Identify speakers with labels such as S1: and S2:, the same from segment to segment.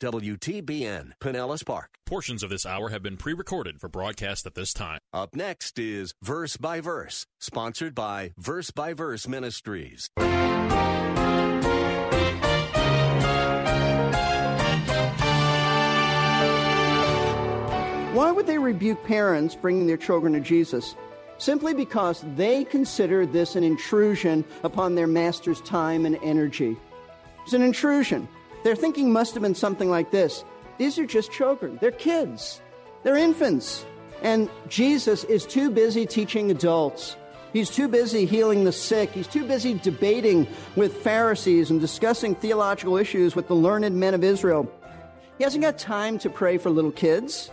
S1: WTBN, Pinellas Park.
S2: Portions of this hour have been pre recorded for broadcast at this time.
S1: Up next is Verse by Verse, sponsored by Verse by Verse Ministries.
S3: Why would they rebuke parents bringing their children to Jesus? Simply because they consider this an intrusion upon their master's time and energy. It's an intrusion. Their thinking must have been something like this These are just children, they're kids, they're infants. And Jesus is too busy teaching adults. He's too busy healing the sick. He's too busy debating with Pharisees and discussing theological issues with the learned men of Israel. He hasn't got time to pray for little kids.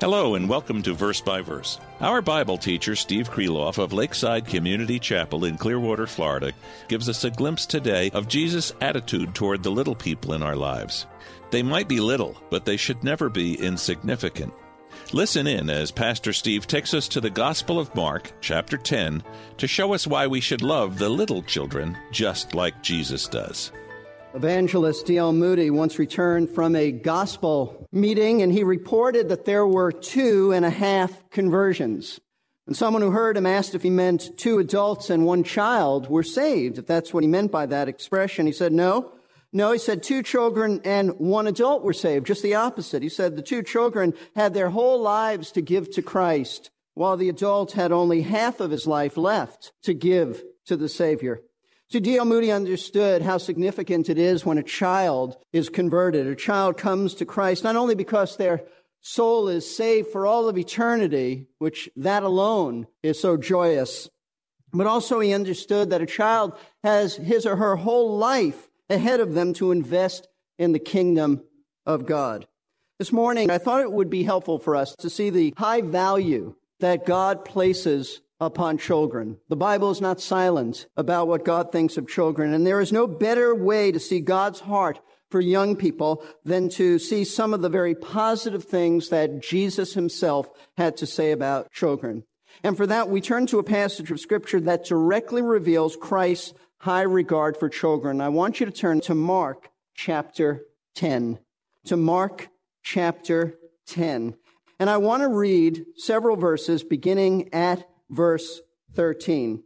S4: Hello and welcome to Verse by Verse. Our Bible teacher, Steve Kreloff of Lakeside Community Chapel in Clearwater, Florida, gives us a glimpse today of Jesus' attitude toward the little people in our lives. They might be little, but they should never be insignificant. Listen in as Pastor Steve takes us to the Gospel of Mark, chapter 10, to show us why we should love the little children just like Jesus does.
S3: Evangelist D.L. Moody once returned from a gospel meeting and he reported that there were two and a half conversions. And someone who heard him asked if he meant two adults and one child were saved, if that's what he meant by that expression. He said, no. No, he said two children and one adult were saved, just the opposite. He said the two children had their whole lives to give to Christ, while the adult had only half of his life left to give to the Savior. So D.L. Moody understood how significant it is when a child is converted. A child comes to Christ not only because their soul is saved for all of eternity, which that alone is so joyous, but also he understood that a child has his or her whole life ahead of them to invest in the kingdom of God. This morning, I thought it would be helpful for us to see the high value that God places upon children. The Bible is not silent about what God thinks of children, and there is no better way to see God's heart for young people than to see some of the very positive things that Jesus himself had to say about children. And for that, we turn to a passage of scripture that directly reveals Christ's high regard for children. I want you to turn to Mark chapter 10. To Mark chapter 10. And I want to read several verses beginning at verse 13.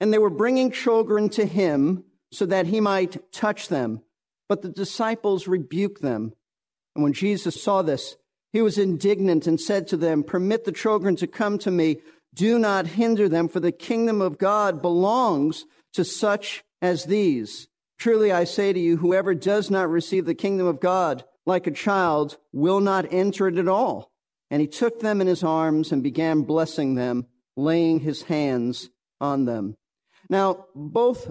S3: And they were bringing children to him so that he might touch them. But the disciples rebuked them. And when Jesus saw this, he was indignant and said to them, Permit the children to come to me. Do not hinder them, for the kingdom of God belongs to such as these. Truly I say to you, whoever does not receive the kingdom of God like a child will not enter it at all. And he took them in his arms and began blessing them laying his hands on them. Now, both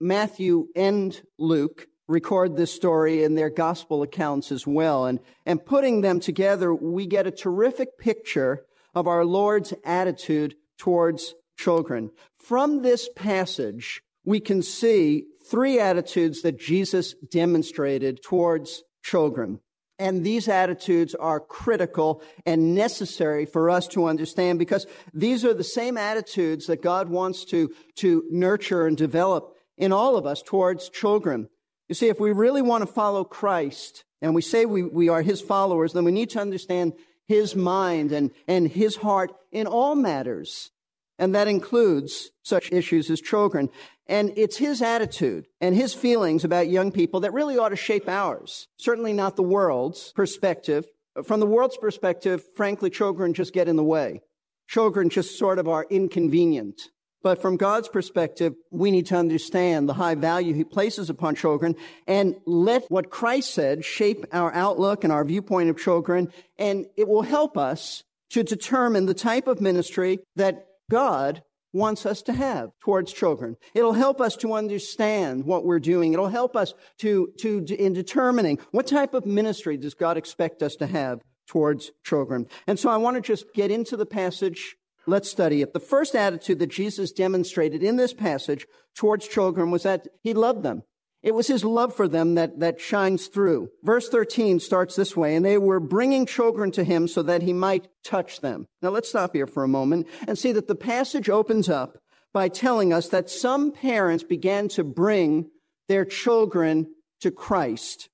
S3: Matthew and Luke record this story in their gospel accounts as well. And, and putting them together, we get a terrific picture of our Lord's attitude towards children. From this passage, we can see three attitudes that Jesus demonstrated towards children. And these attitudes are critical and necessary for us to understand because these are the same attitudes that God wants to, to nurture and develop in all of us towards children. You see, if we really want to follow Christ and we say we, we are his followers, then we need to understand his mind and, and his heart in all matters. And that includes such issues as children. And it's his attitude and his feelings about young people that really ought to shape ours. Certainly not the world's perspective. From the world's perspective, frankly, children just get in the way. Children just sort of are inconvenient. But from God's perspective, we need to understand the high value he places upon children and let what Christ said shape our outlook and our viewpoint of children. And it will help us to determine the type of ministry that God wants us to have towards children. It'll help us to understand what we're doing. It'll help us to, to, in determining what type of ministry does God expect us to have towards children. And so I want to just get into the passage. Let's study it. The first attitude that Jesus demonstrated in this passage towards children was that he loved them. It was his love for them that, that shines through. Verse 13 starts this way, and they were bringing children to him so that he might touch them. Now let's stop here for a moment and see that the passage opens up by telling us that some parents began to bring their children to Christ.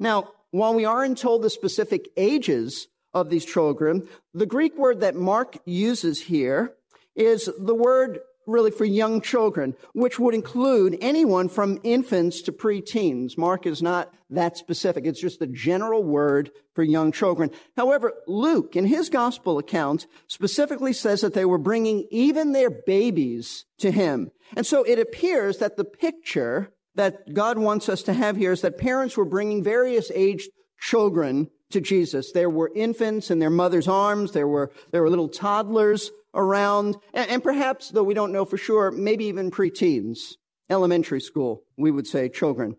S3: Now, while we aren't told the specific ages of these children, the Greek word that Mark uses here is the word really for young children, which would include anyone from infants to preteens. Mark is not that specific. It's just a general word for young children. However, Luke, in his gospel account, specifically says that they were bringing even their babies to him. And so it appears that the picture that God wants us to have here is that parents were bringing various aged children to Jesus. There were infants in their mother's arms. There were, there were little toddlers around, and, and perhaps, though we don't know for sure, maybe even preteens, elementary school, we would say children.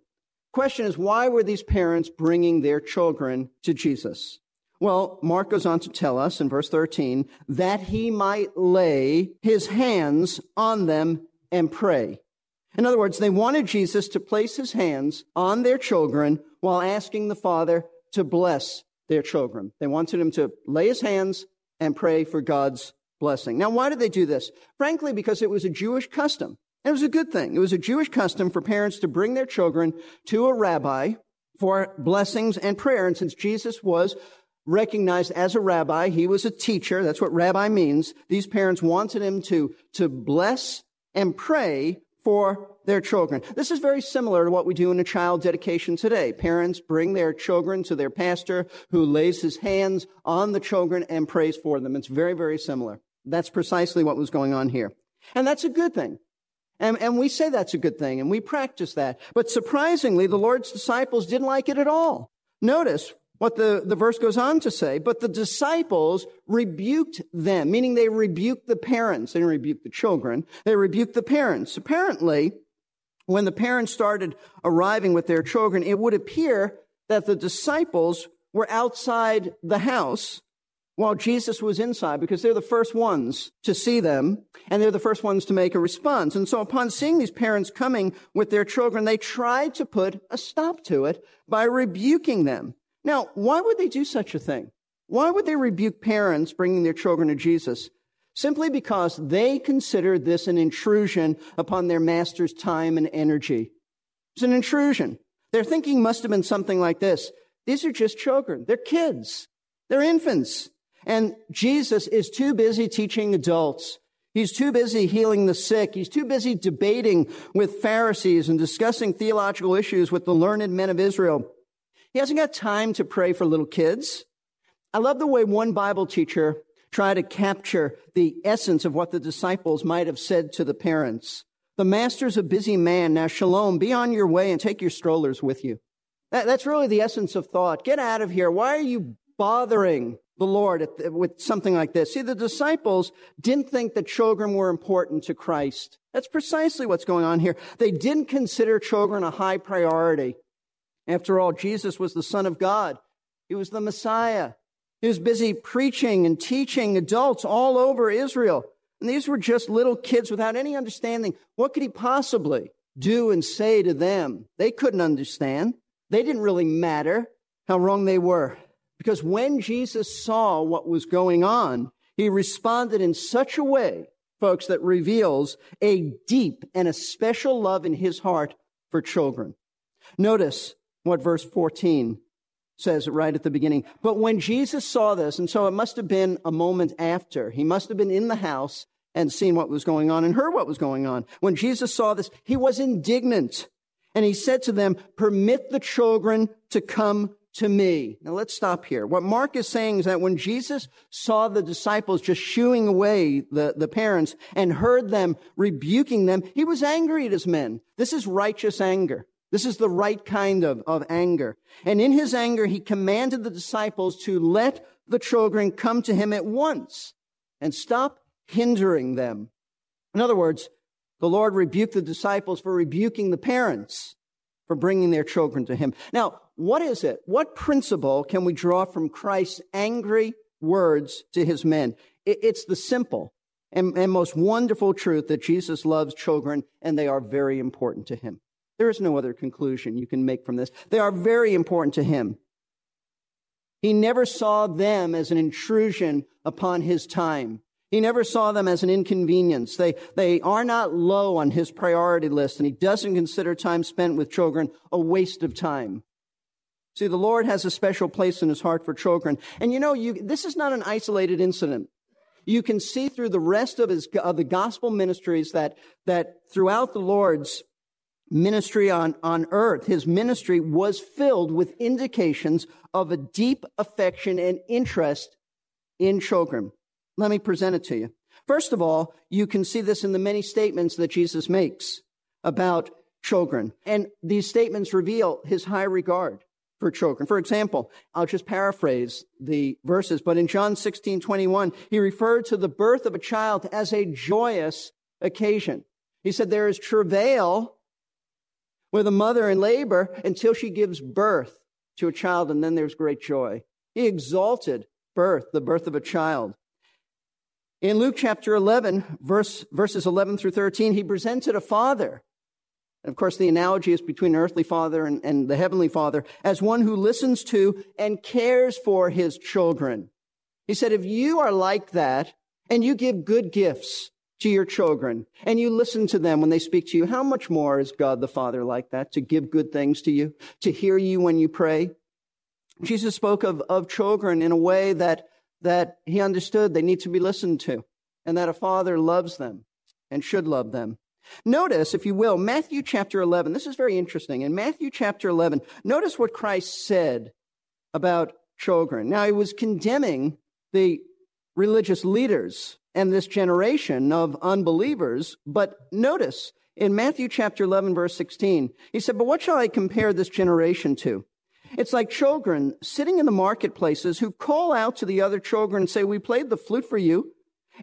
S3: Question is, why were these parents bringing their children to Jesus? Well, Mark goes on to tell us in verse 13 that he might lay his hands on them and pray. In other words, they wanted Jesus to place his hands on their children while asking the Father to bless their children. They wanted him to lay his hands and pray for God's blessing. Now, why did they do this? Frankly, because it was a Jewish custom. It was a good thing. It was a Jewish custom for parents to bring their children to a rabbi for blessings and prayer. And since Jesus was recognized as a rabbi, he was a teacher. That's what rabbi means. These parents wanted him to, to bless and pray for their children. This is very similar to what we do in a child dedication today. Parents bring their children to their pastor who lays his hands on the children and prays for them. It's very, very similar. That's precisely what was going on here. And that's a good thing. And, and we say that's a good thing and we practice that. But surprisingly, the Lord's disciples didn't like it at all. Notice what the, the verse goes on to say, but the disciples rebuked them, meaning they rebuked the parents. They didn't rebuke the children. They rebuked the parents. Apparently, when the parents started arriving with their children, it would appear that the disciples were outside the house while Jesus was inside because they're the first ones to see them and they're the first ones to make a response. And so upon seeing these parents coming with their children, they tried to put a stop to it by rebuking them. Now, why would they do such a thing? Why would they rebuke parents bringing their children to Jesus? Simply because they considered this an intrusion upon their master's time and energy. It's an intrusion. Their thinking must have been something like this. These are just children. They're kids. They're infants. And Jesus is too busy teaching adults. He's too busy healing the sick. He's too busy debating with Pharisees and discussing theological issues with the learned men of Israel. He hasn't got time to pray for little kids. I love the way one Bible teacher tried to capture the essence of what the disciples might have said to the parents. The master's a busy man. Now, shalom, be on your way and take your strollers with you. That, that's really the essence of thought. Get out of here. Why are you bothering the Lord with something like this. See, the disciples didn't think that children were important to Christ. That's precisely what's going on here. They didn't consider children a high priority. After all, Jesus was the Son of God. He was the Messiah. He was busy preaching and teaching adults all over Israel. And these were just little kids without any understanding. What could he possibly do and say to them? They couldn't understand. They didn't really matter how wrong they were. Because when Jesus saw what was going on, he responded in such a way, folks, that reveals a deep and a special love in his heart for children. Notice what verse 14 says right at the beginning. But when Jesus saw this, and so it must have been a moment after, he must have been in the house and seen what was going on and heard what was going on. When Jesus saw this, he was indignant. And he said to them, permit the children to come to me. Now let's stop here. What Mark is saying is that when Jesus saw the disciples just shooing away the, the parents and heard them rebuking them, he was angry at his men. This is righteous anger. This is the right kind of, of anger. And in his anger, he commanded the disciples to let the children come to him at once and stop hindering them. In other words, the Lord rebuked the disciples for rebuking the parents for bringing their children to him. Now, what is it? What principle can we draw from Christ's angry words to his men? It's the simple and, and most wonderful truth that Jesus loves children and they are very important to him. There is no other conclusion you can make from this. They are very important to him. He never saw them as an intrusion upon his time. He never saw them as an inconvenience. They, they are not low on his priority list, and he doesn't consider time spent with children a waste of time. See, the Lord has a special place in his heart for children. And you know, you, this is not an isolated incident. You can see through the rest of, his, of the gospel ministries that, that throughout the Lord's ministry on, on earth, his ministry was filled with indications of a deep affection and interest in children. Let me present it to you. First of all, you can see this in the many statements that Jesus makes about children. And these statements reveal his high regard for children. For example, I'll just paraphrase the verses, but in John 16, 21, he referred to the birth of a child as a joyous occasion. He said there is travail with a mother in labor until she gives birth to a child, and then there's great joy. He exalted birth, the birth of a child. In Luke chapter 11, verse, verses 11 through 13, he presented a father. And of course, the analogy is between an earthly father and, and the heavenly father as one who listens to and cares for his children. He said, if you are like that and you give good gifts to your children and you listen to them when they speak to you, how much more is God the Father like that to give good things to you, to hear you when you pray? Jesus spoke of, of children in a way that that he understood they need to be listened to and that a father loves them and should love them. Notice, if you will, Matthew chapter 11. This is very interesting. In Matthew chapter 11, notice what Christ said about children. Now, he was condemning the religious leaders and this generation of unbelievers, but notice in Matthew chapter 11, verse 16, he said, But what shall I compare this generation to? It's like children sitting in the marketplaces who call out to the other children and say, We played the flute for you,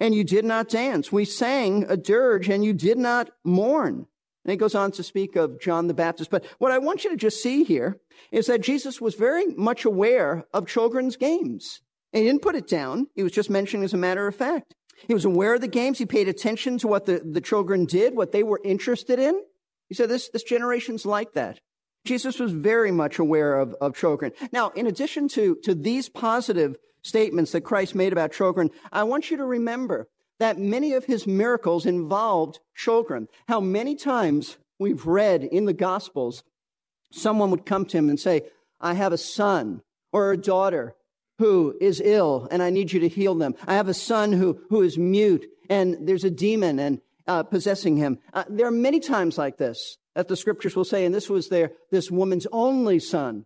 S3: and you did not dance. We sang a dirge, and you did not mourn. And he goes on to speak of John the Baptist. But what I want you to just see here is that Jesus was very much aware of children's games. And he didn't put it down. He was just mentioning as a matter of fact. He was aware of the games. He paid attention to what the, the children did, what they were interested in. He said, this, this generation's like that. Jesus was very much aware of, of children. Now, in addition to, to these positive statements that Christ made about children, I want you to remember that many of his miracles involved children. How many times we've read in the Gospels, someone would come to him and say, I have a son or a daughter who is ill and I need you to heal them. I have a son who, who is mute and there's a demon and uh, possessing him. Uh, there are many times like this that the scriptures will say, and this was their, this woman's only son.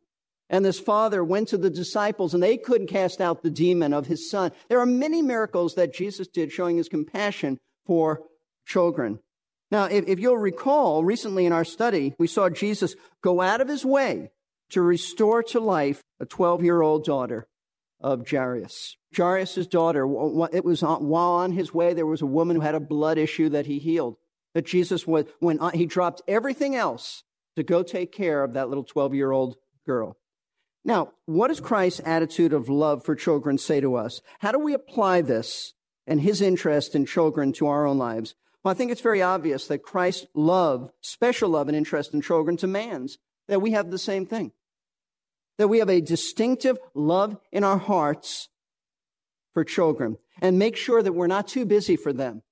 S3: And this father went to the disciples and they couldn't cast out the demon of his son. There are many miracles that Jesus did showing his compassion for children. Now, if, if you'll recall, recently in our study, we saw Jesus go out of his way to restore to life a 12 year old daughter of Jairus. Jairus' daughter, it was on, while on his way, there was a woman who had a blood issue that he healed that Jesus was, when he dropped everything else to go take care of that little 12 year old girl. Now, what does Christ's attitude of love for children say to us? How do we apply this and his interest in children to our own lives? Well, I think it's very obvious that Christ's love, special love and interest in children demands that we have the same thing. That we have a distinctive love in our hearts for children and make sure that we're not too busy for them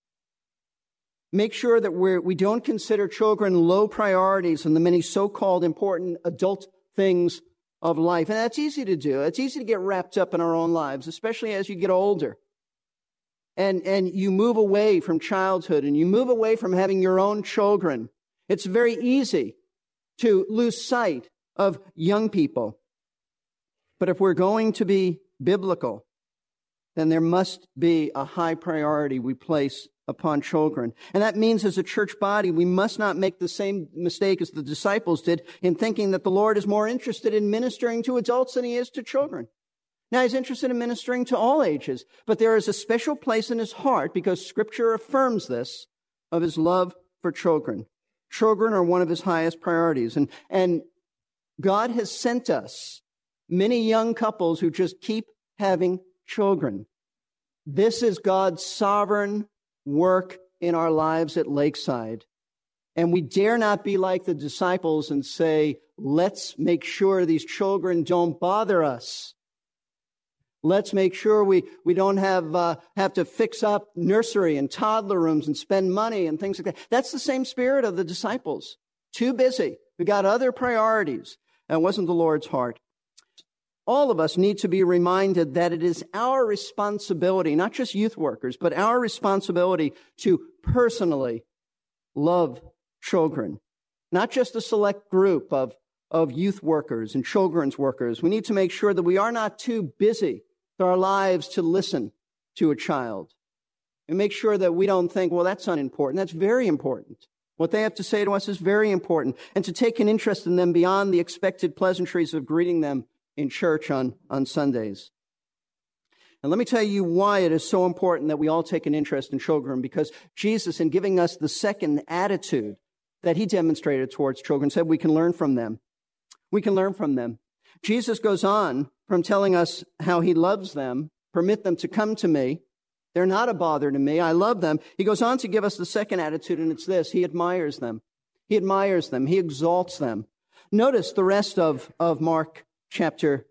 S3: Make sure that we're, we don't consider children low priorities in the many so-called important adult things of life. And that's easy to do. It's easy to get wrapped up in our own lives, especially as you get older. And, and you move away from childhood and you move away from having your own children. It's very easy to lose sight of young people. But if we're going to be biblical, then there must be a high priority we place upon children. And that means as a church body, we must not make the same mistake as the disciples did in thinking that the Lord is more interested in ministering to adults than he is to children. Now he's interested in ministering to all ages, but there is a special place in his heart because scripture affirms this of his love for children. Children are one of his highest priorities. And, and God has sent us many young couples who just keep having children. This is God's sovereign work in our lives at Lakeside. And we dare not be like the disciples and say, let's make sure these children don't bother us. Let's make sure we, we don't have, uh, have to fix up nursery and toddler rooms and spend money and things like that. That's the same spirit of the disciples. Too busy. We got other priorities. That wasn't the Lord's heart. All of us need to be reminded that it is our responsibility, not just youth workers, but our responsibility to personally love children. Not just a select group of, of youth workers and children's workers. We need to make sure that we are not too busy with our lives to listen to a child and make sure that we don't think, well, that's unimportant. That's very important. What they have to say to us is very important. And to take an interest in them beyond the expected pleasantries of greeting them in church on, on Sundays. And let me tell you why it is so important that we all take an interest in children, because Jesus, in giving us the second attitude that he demonstrated towards children, said we can learn from them. We can learn from them. Jesus goes on from telling us how he loves them, permit them to come to me. They're not a bother to me. I love them. He goes on to give us the second attitude, and it's this. He admires them. He admires them. He exalts them. Notice the rest of, of Mark chapter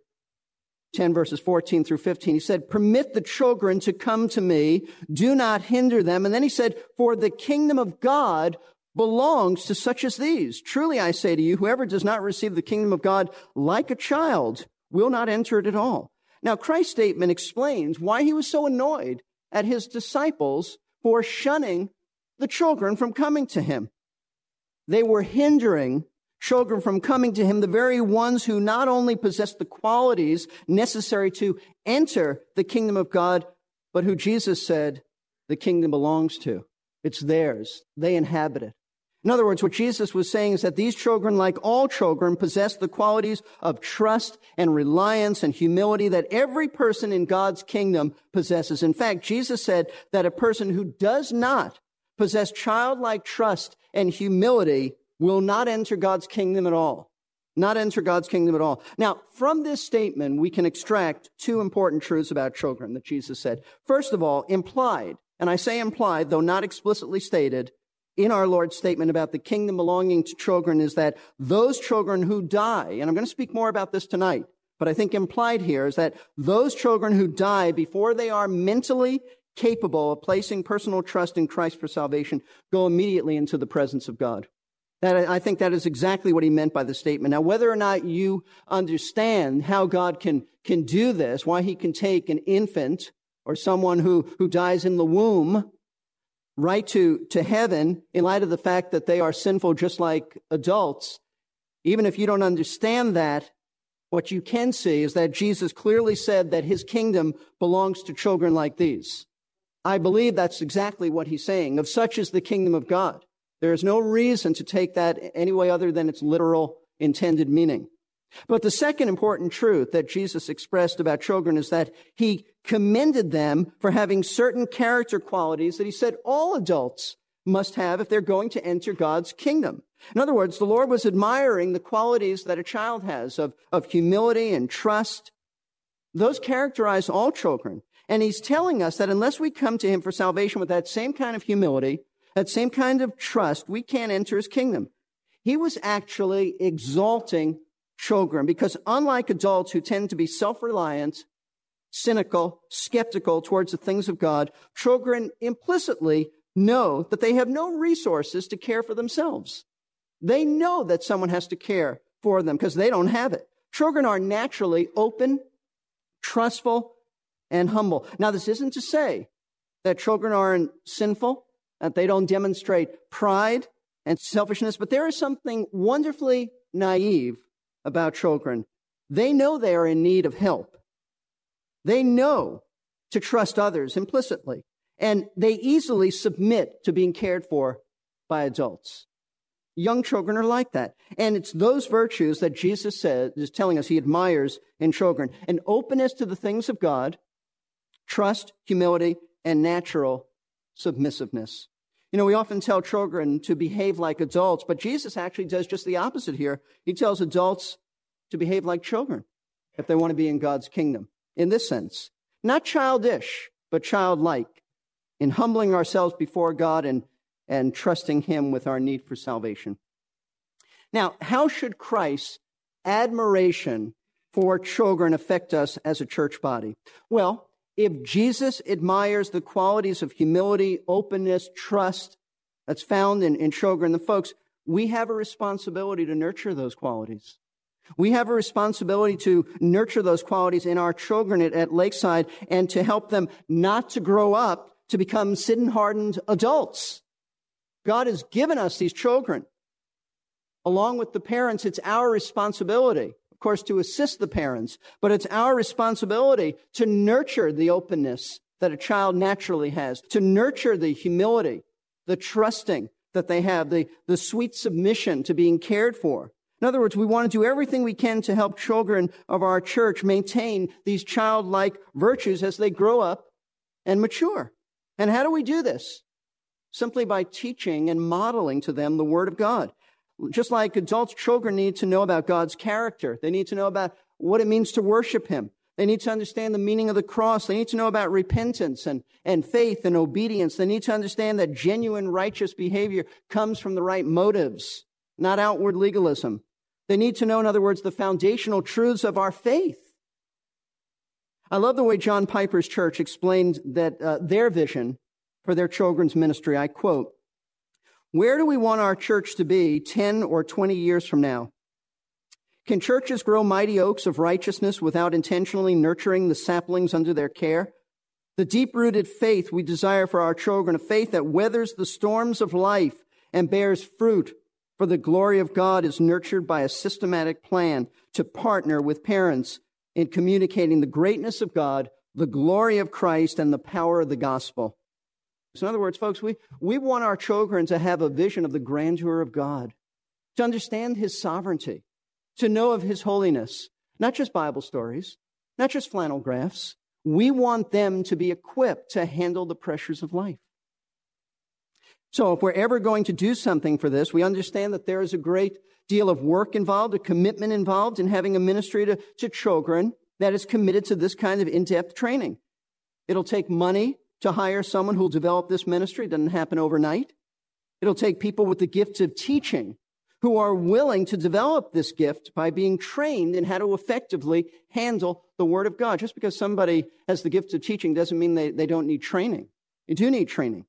S3: 10 verses 14 through 15. He said, permit the children to come to me. Do not hinder them. And then he said, for the kingdom of God belongs to such as these. Truly I say to you, whoever does not receive the kingdom of God like a child will not enter it at all. Now, Christ's statement explains why he was so annoyed at his disciples for shunning the children from coming to him. They were hindering children from coming to him, the very ones who not only possess the qualities necessary to enter the kingdom of God, but who Jesus said the kingdom belongs to. It's theirs. They inhabit it. In other words, what Jesus was saying is that these children, like all children, possess the qualities of trust and reliance and humility that every person in God's kingdom possesses. In fact, Jesus said that a person who does not possess childlike trust and humility will not enter God's kingdom at all. Not enter God's kingdom at all. Now, from this statement, we can extract two important truths about children that Jesus said. First of all, implied, and I say implied, though not explicitly stated, in our Lord's statement about the kingdom belonging to children is that those children who die, and I'm going to speak more about this tonight, but I think implied here is that those children who die before they are mentally capable of placing personal trust in Christ for salvation go immediately into the presence of God. That, I think that is exactly what he meant by the statement. Now, whether or not you understand how God can, can do this, why he can take an infant or someone who, who dies in the womb right to, to heaven in light of the fact that they are sinful just like adults, even if you don't understand that, what you can see is that Jesus clearly said that his kingdom belongs to children like these. I believe that's exactly what he's saying. Of such is the kingdom of God. There is no reason to take that any way other than its literal intended meaning. But the second important truth that Jesus expressed about children is that he commended them for having certain character qualities that he said all adults must have if they're going to enter God's kingdom. In other words, the Lord was admiring the qualities that a child has of, of humility and trust. Those characterize all children. And he's telling us that unless we come to him for salvation with that same kind of humility, that same kind of trust, we can't enter his kingdom. He was actually exalting children because unlike adults who tend to be self-reliant, cynical, skeptical towards the things of God, children implicitly know that they have no resources to care for themselves. They know that someone has to care for them because they don't have it. Children are naturally open, trustful, and humble. Now, this isn't to say that children aren't sinful, that they don't demonstrate pride and selfishness, but there is something wonderfully naive about children. They know they are in need of help. They know to trust others implicitly, and they easily submit to being cared for by adults. Young children are like that. And it's those virtues that Jesus says, is telling us he admires in children an openness to the things of God, trust, humility, and natural submissiveness. You know, we often tell children to behave like adults, but Jesus actually does just the opposite here. He tells adults to behave like children if they want to be in God's kingdom. In this sense, not childish, but childlike, in humbling ourselves before God and, and trusting Him with our need for salvation. Now, how should Christ's admiration for children affect us as a church body? Well, if Jesus admires the qualities of humility, openness, trust that's found in, in children, the folks, we have a responsibility to nurture those qualities. We have a responsibility to nurture those qualities in our children at, at Lakeside and to help them not to grow up to become sin hardened adults. God has given us these children. Along with the parents, it's our responsibility of course, to assist the parents, but it's our responsibility to nurture the openness that a child naturally has, to nurture the humility, the trusting that they have, the, the sweet submission to being cared for. In other words, we want to do everything we can to help children of our church maintain these childlike virtues as they grow up and mature. And how do we do this? Simply by teaching and modeling to them the Word of God. Just like adults, children need to know about God's character. They need to know about what it means to worship Him. They need to understand the meaning of the cross. They need to know about repentance and, and faith and obedience. They need to understand that genuine righteous behavior comes from the right motives, not outward legalism. They need to know, in other words, the foundational truths of our faith. I love the way John Piper's church explained that uh, their vision for their children's ministry. I quote, where do we want our church to be 10 or 20 years from now? Can churches grow mighty oaks of righteousness without intentionally nurturing the saplings under their care? The deep rooted faith we desire for our children, a faith that weathers the storms of life and bears fruit for the glory of God, is nurtured by a systematic plan to partner with parents in communicating the greatness of God, the glory of Christ, and the power of the gospel. So in other words, folks, we, we want our children to have a vision of the grandeur of God, to understand His sovereignty, to know of His holiness, not just Bible stories, not just flannel graphs. We want them to be equipped to handle the pressures of life. So if we're ever going to do something for this, we understand that there is a great deal of work involved, a commitment involved in having a ministry to, to children that is committed to this kind of in-depth training. It'll take money, to hire someone who'll develop this ministry. It doesn't happen overnight. It'll take people with the gifts of teaching who are willing to develop this gift by being trained in how to effectively handle the Word of God. Just because somebody has the gift of teaching doesn't mean they, they don't need training. You do need training.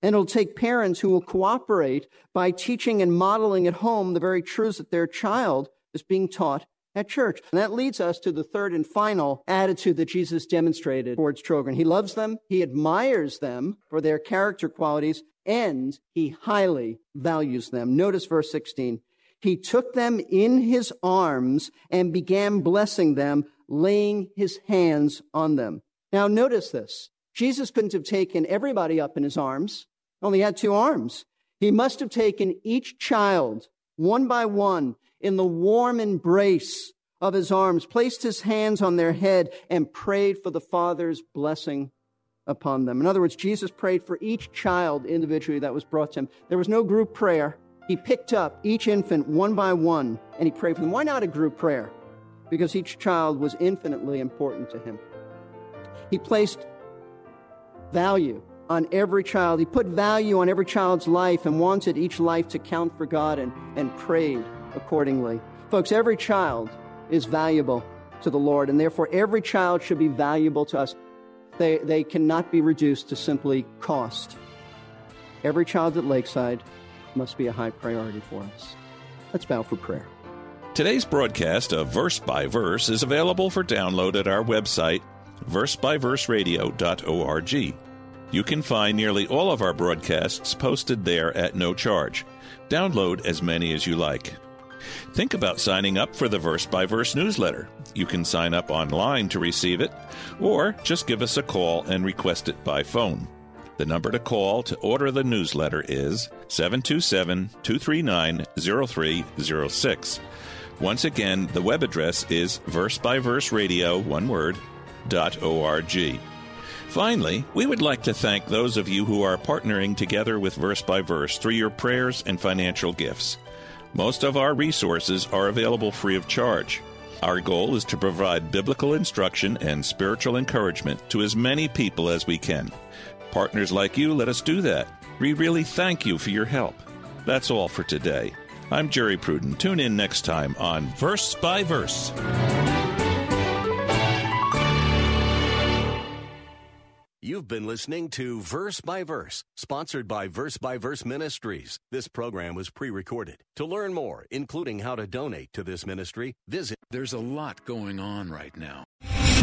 S3: And it'll take parents who will cooperate by teaching and modeling at home the very truths that their child is being taught at church. And that leads us to the third and final attitude that Jesus demonstrated towards children. He loves them, he admires them for their character qualities, and he highly values them. Notice verse 16. He took them in his arms and began blessing them, laying his hands on them. Now, notice this. Jesus couldn't have taken everybody up in his arms, only had two arms. He must have taken each child one by one in the warm embrace of his arms, placed his hands on their head, and prayed for the Father's blessing upon them. In other words, Jesus prayed for each child individually that was brought to him. There was no group prayer. He picked up each infant one by one and he prayed for them. Why not a group prayer? Because each child was infinitely important to him. He placed value on every child. He put value on every child's life and wanted each life to count for God and, and prayed accordingly. Folks, every child is valuable to the Lord, and therefore every child should be valuable to us. They, they cannot be reduced to simply cost. Every child at Lakeside must be a high priority for us. Let's bow for prayer.
S4: Today's broadcast of Verse by Verse is available for download at our website, versebyverseradio.org. You can find nearly all of our broadcasts posted there at no charge. Download as many as you like. Think about signing up for the Verse by Verse newsletter. You can sign up online to receive it, or just give us a call and request it by phone. The number to call to order the newsletter is 727 239 0306. Once again, the web address is verse by verse radio, one word, dot org. Finally, we would like to thank those of you who are partnering together with Verse by Verse through your prayers and financial gifts. Most of our resources are available free of charge. Our goal is to provide biblical instruction and spiritual encouragement to as many people as we can. Partners like you let us do that. We really thank you for your help. That's all for today. I'm Jerry Pruden. Tune in next time on
S2: Verse by Verse.
S1: You've been listening to Verse by Verse, sponsored by Verse by Verse Ministries. This program was pre recorded. To learn more, including how to donate to this ministry, visit.
S5: There's a lot going on right now.